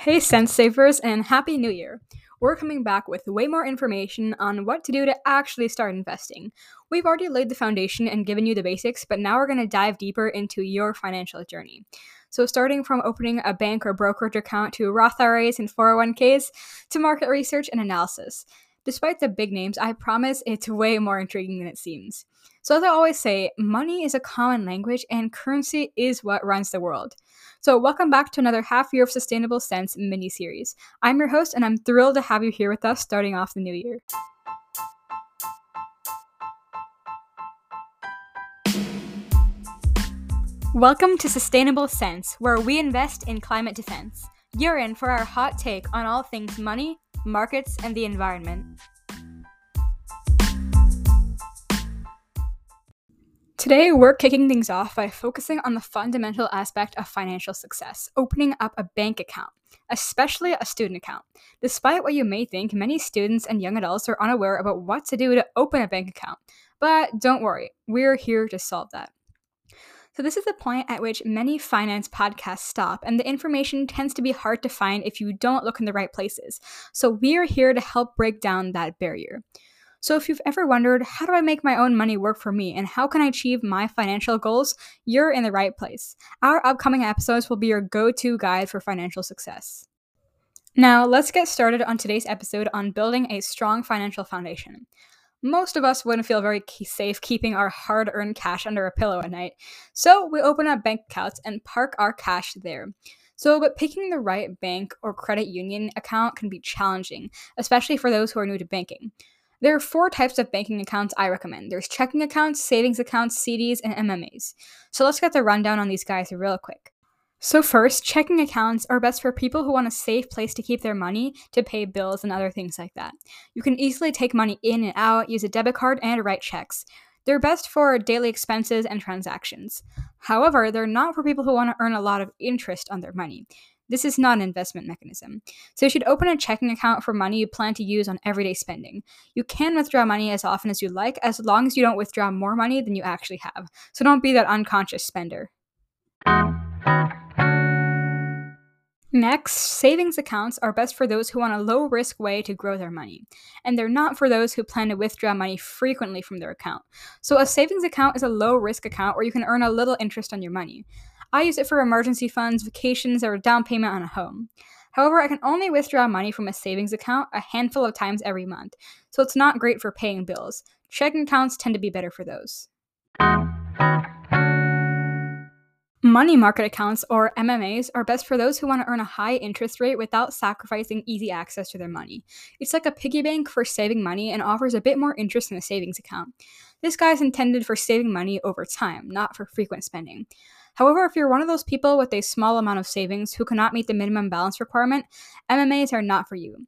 Hey, Cents Savers, and Happy New Year! We're coming back with way more information on what to do to actually start investing. We've already laid the foundation and given you the basics, but now we're going to dive deeper into your financial journey. So, starting from opening a bank or brokerage account to Roth IRAs and 401ks to market research and analysis. Despite the big names, I promise it's way more intriguing than it seems. So, as I always say, money is a common language and currency is what runs the world. So, welcome back to another half year of Sustainable Cents mini series. I'm your host, and I'm thrilled to have you here with us starting off the new year. Welcome to Sustainable Cents, where we invest in climate defense. You're in for our hot take on all things money, markets, and the environment. Today, we're kicking things off by focusing on the fundamental aspect of financial success opening up a bank account, especially a student account. Despite what you may think, many students and young adults are unaware about what to do to open a bank account. But don't worry, we're here to solve that. So, this is the point at which many finance podcasts stop, and the information tends to be hard to find if you don't look in the right places. So, we're here to help break down that barrier. So, if you've ever wondered, how do I make my own money work for me and how can I achieve my financial goals, you're in the right place. Our upcoming episodes will be your go to guide for financial success. Now, let's get started on today's episode on building a strong financial foundation. Most of us wouldn't feel very safe keeping our hard earned cash under a pillow at night, so we open up bank accounts and park our cash there. So, but picking the right bank or credit union account can be challenging, especially for those who are new to banking. There are four types of banking accounts I recommend there's checking accounts, savings accounts, CDs, and MMAs. So let's get the rundown on these guys real quick. So, first, checking accounts are best for people who want a safe place to keep their money to pay bills and other things like that. You can easily take money in and out, use a debit card, and write checks. They're best for daily expenses and transactions. However, they're not for people who want to earn a lot of interest on their money. This is not an investment mechanism. So you should open a checking account for money you plan to use on everyday spending. You can withdraw money as often as you like, as long as you don't withdraw more money than you actually have. So don't be that unconscious spender. Next, savings accounts are best for those who want a low risk way to grow their money, and they're not for those who plan to withdraw money frequently from their account. So, a savings account is a low risk account where you can earn a little interest on your money. I use it for emergency funds, vacations, or a down payment on a home. However, I can only withdraw money from a savings account a handful of times every month, so it's not great for paying bills. Checking accounts tend to be better for those. Money market accounts, or MMAs, are best for those who want to earn a high interest rate without sacrificing easy access to their money. It's like a piggy bank for saving money and offers a bit more interest than a savings account. This guy is intended for saving money over time, not for frequent spending. However, if you're one of those people with a small amount of savings who cannot meet the minimum balance requirement, MMAs are not for you.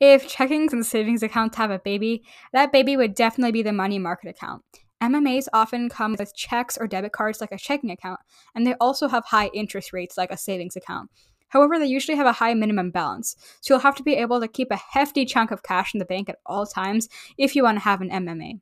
If checkings and savings accounts have a baby, that baby would definitely be the money market account. MMAs often come with checks or debit cards like a checking account, and they also have high interest rates like a savings account. However, they usually have a high minimum balance, so you'll have to be able to keep a hefty chunk of cash in the bank at all times if you want to have an MMA.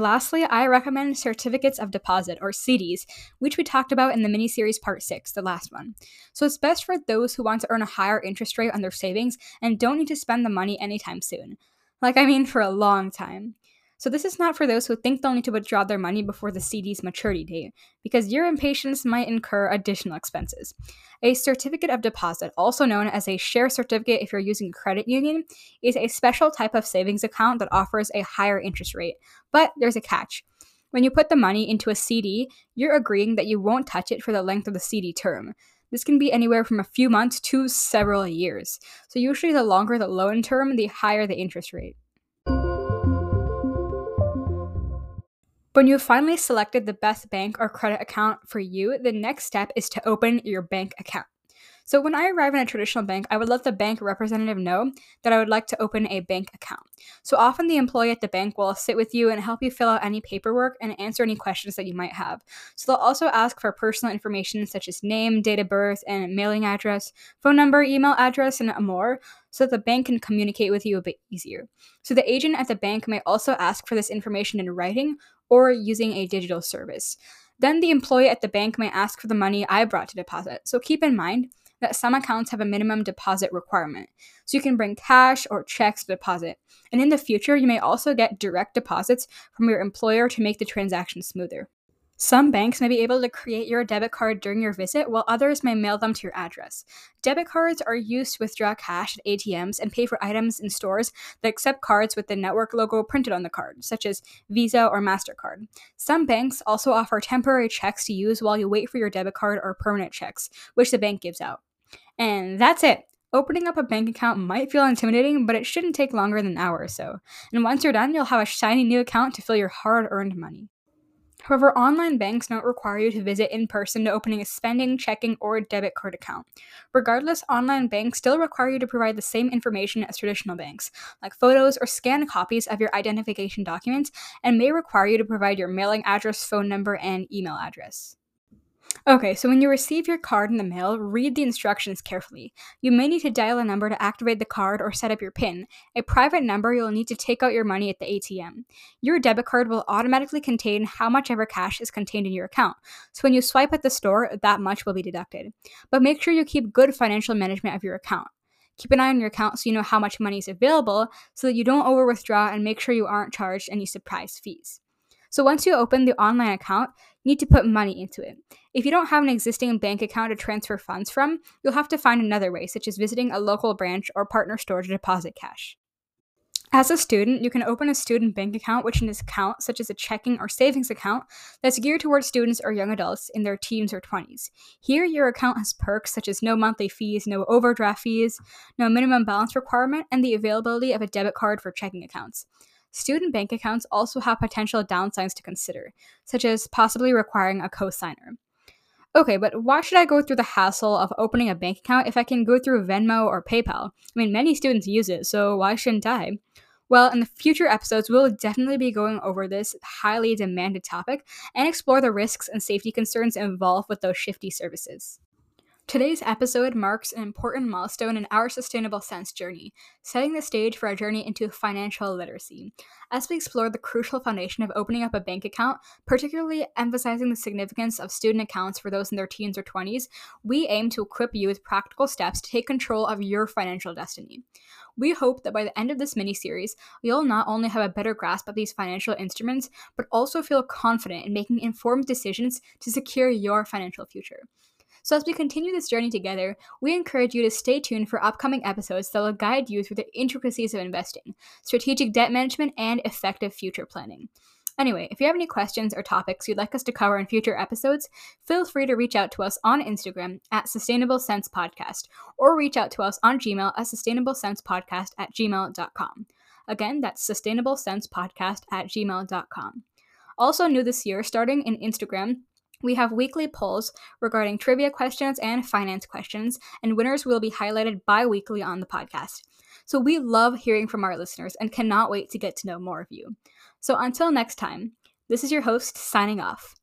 And lastly, I recommend certificates of deposit or CDs, which we talked about in the mini series part 6, the last one. So it's best for those who want to earn a higher interest rate on their savings and don't need to spend the money anytime soon. Like, I mean, for a long time. So, this is not for those who think they'll need to withdraw their money before the CD's maturity date, because your impatience might incur additional expenses. A certificate of deposit, also known as a share certificate if you're using a credit union, is a special type of savings account that offers a higher interest rate. But there's a catch. When you put the money into a CD, you're agreeing that you won't touch it for the length of the CD term. This can be anywhere from a few months to several years. So, usually, the longer the loan term, the higher the interest rate. When you've finally selected the best bank or credit account for you, the next step is to open your bank account. So, when I arrive in a traditional bank, I would let the bank representative know that I would like to open a bank account. So, often the employee at the bank will sit with you and help you fill out any paperwork and answer any questions that you might have. So, they'll also ask for personal information such as name, date of birth, and mailing address, phone number, email address, and more, so that the bank can communicate with you a bit easier. So, the agent at the bank may also ask for this information in writing or using a digital service. Then the employee at the bank may ask for the money I brought to deposit. So keep in mind that some accounts have a minimum deposit requirement. So you can bring cash or checks to deposit. And in the future, you may also get direct deposits from your employer to make the transaction smoother. Some banks may be able to create your debit card during your visit, while others may mail them to your address. Debit cards are used to withdraw cash at ATMs and pay for items in stores that accept cards with the network logo printed on the card, such as Visa or MasterCard. Some banks also offer temporary checks to use while you wait for your debit card or permanent checks, which the bank gives out. And that's it. Opening up a bank account might feel intimidating, but it shouldn't take longer than an hour or so. And once you're done, you'll have a shiny new account to fill your hard earned money. However, online banks don't require you to visit in person to opening a spending, checking, or debit card account. Regardless, online banks still require you to provide the same information as traditional banks, like photos or scanned copies of your identification documents, and may require you to provide your mailing address, phone number, and email address. Okay, so when you receive your card in the mail, read the instructions carefully. You may need to dial a number to activate the card or set up your PIN, a private number you'll need to take out your money at the ATM. Your debit card will automatically contain how much ever cash is contained in your account, so when you swipe at the store, that much will be deducted. But make sure you keep good financial management of your account. Keep an eye on your account so you know how much money is available so that you don't over withdraw and make sure you aren't charged any surprise fees. So once you open the online account, you need to put money into it. If you don't have an existing bank account to transfer funds from, you'll have to find another way, such as visiting a local branch or partner store to deposit cash. As a student, you can open a student bank account, which is an account such as a checking or savings account that's geared towards students or young adults in their teens or 20s. Here, your account has perks such as no monthly fees, no overdraft fees, no minimum balance requirement, and the availability of a debit card for checking accounts. Student bank accounts also have potential downsides to consider, such as possibly requiring a cosigner. Okay, but why should I go through the hassle of opening a bank account if I can go through Venmo or PayPal? I mean, many students use it, so why shouldn't I? Well, in the future episodes, we'll definitely be going over this highly demanded topic and explore the risks and safety concerns involved with those shifty services. Today's episode marks an important milestone in our sustainable cents journey, setting the stage for our journey into financial literacy. As we explore the crucial foundation of opening up a bank account, particularly emphasizing the significance of student accounts for those in their teens or 20s, we aim to equip you with practical steps to take control of your financial destiny. We hope that by the end of this mini series, you'll not only have a better grasp of these financial instruments, but also feel confident in making informed decisions to secure your financial future. So, as we continue this journey together, we encourage you to stay tuned for upcoming episodes that will guide you through the intricacies of investing, strategic debt management, and effective future planning. Anyway, if you have any questions or topics you'd like us to cover in future episodes, feel free to reach out to us on Instagram at Sustainable Cents Podcast or reach out to us on Gmail at sustainablecentspodcast at gmail.com. Again, that's sustainablecentspodcast at gmail.com. Also, new this year, starting in Instagram, we have weekly polls regarding trivia questions and finance questions, and winners will be highlighted bi weekly on the podcast. So we love hearing from our listeners and cannot wait to get to know more of you. So until next time, this is your host signing off.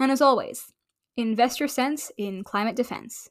And as always, invest your cents in climate defense.